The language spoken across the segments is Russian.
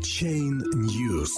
Chain News.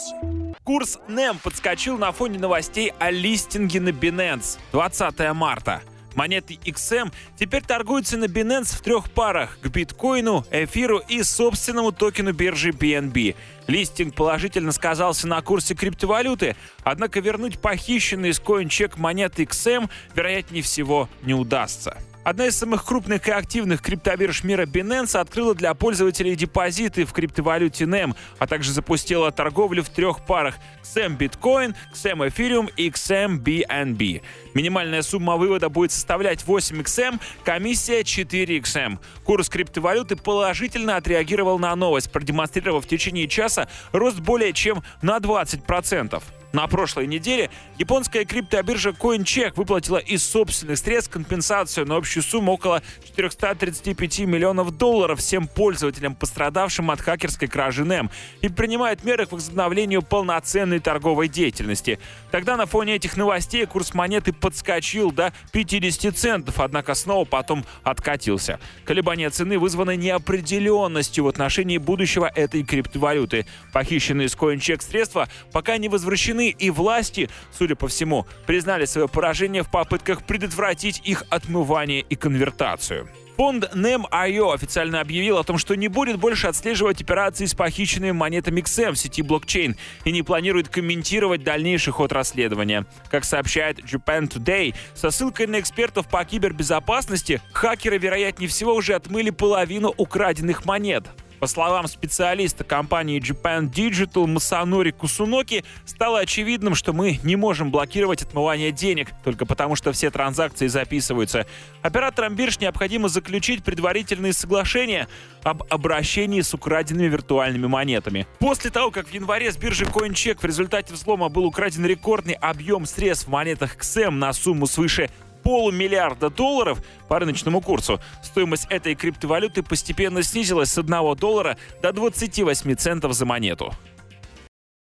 Курс NEM подскочил на фоне новостей о листинге на Binance 20 марта. Монеты XM теперь торгуются на Binance в трех парах – к биткоину, эфиру и собственному токену биржи BNB. Листинг положительно сказался на курсе криптовалюты, однако вернуть похищенный из CoinCheck монеты XM вероятнее всего не удастся. Одна из самых крупных и активных криптобирж мира Binance открыла для пользователей депозиты в криптовалюте NEM, а также запустила торговлю в трех парах XM Bitcoin, XM Ethereum и XM BNB. Минимальная сумма вывода будет составлять 8 XM, комиссия 4 XM. Курс криптовалюты положительно отреагировал на новость, продемонстрировав в течение часа рост более чем на 20%. На прошлой неделе японская криптобиржа CoinCheck выплатила из собственных средств компенсацию на общую сумму около 435 миллионов долларов всем пользователям, пострадавшим от хакерской кражи NEM, и принимает меры к возобновлению полноценной торговой деятельности. Тогда на фоне этих новостей курс монеты подскочил до 50 центов, однако снова потом откатился. Колебания цены вызваны неопределенностью в отношении будущего этой криптовалюты. Похищенные с CoinCheck средства пока не возвращены стороны и власти, судя по всему, признали свое поражение в попытках предотвратить их отмывание и конвертацию. Фонд NEM.io официально объявил о том, что не будет больше отслеживать операции с похищенными монетами XM в сети блокчейн и не планирует комментировать дальнейший ход расследования. Как сообщает Japan Today, со ссылкой на экспертов по кибербезопасности, хакеры, вероятнее всего, уже отмыли половину украденных монет. По словам специалиста компании Japan Digital Масанори Кусуноки, стало очевидным, что мы не можем блокировать отмывание денег, только потому что все транзакции записываются. Операторам бирж необходимо заключить предварительные соглашения об обращении с украденными виртуальными монетами. После того, как в январе с биржи CoinCheck в результате взлома был украден рекордный объем средств в монетах XM на сумму свыше полумиллиарда долларов по рыночному курсу. Стоимость этой криптовалюты постепенно снизилась с 1 доллара до 28 центов за монету.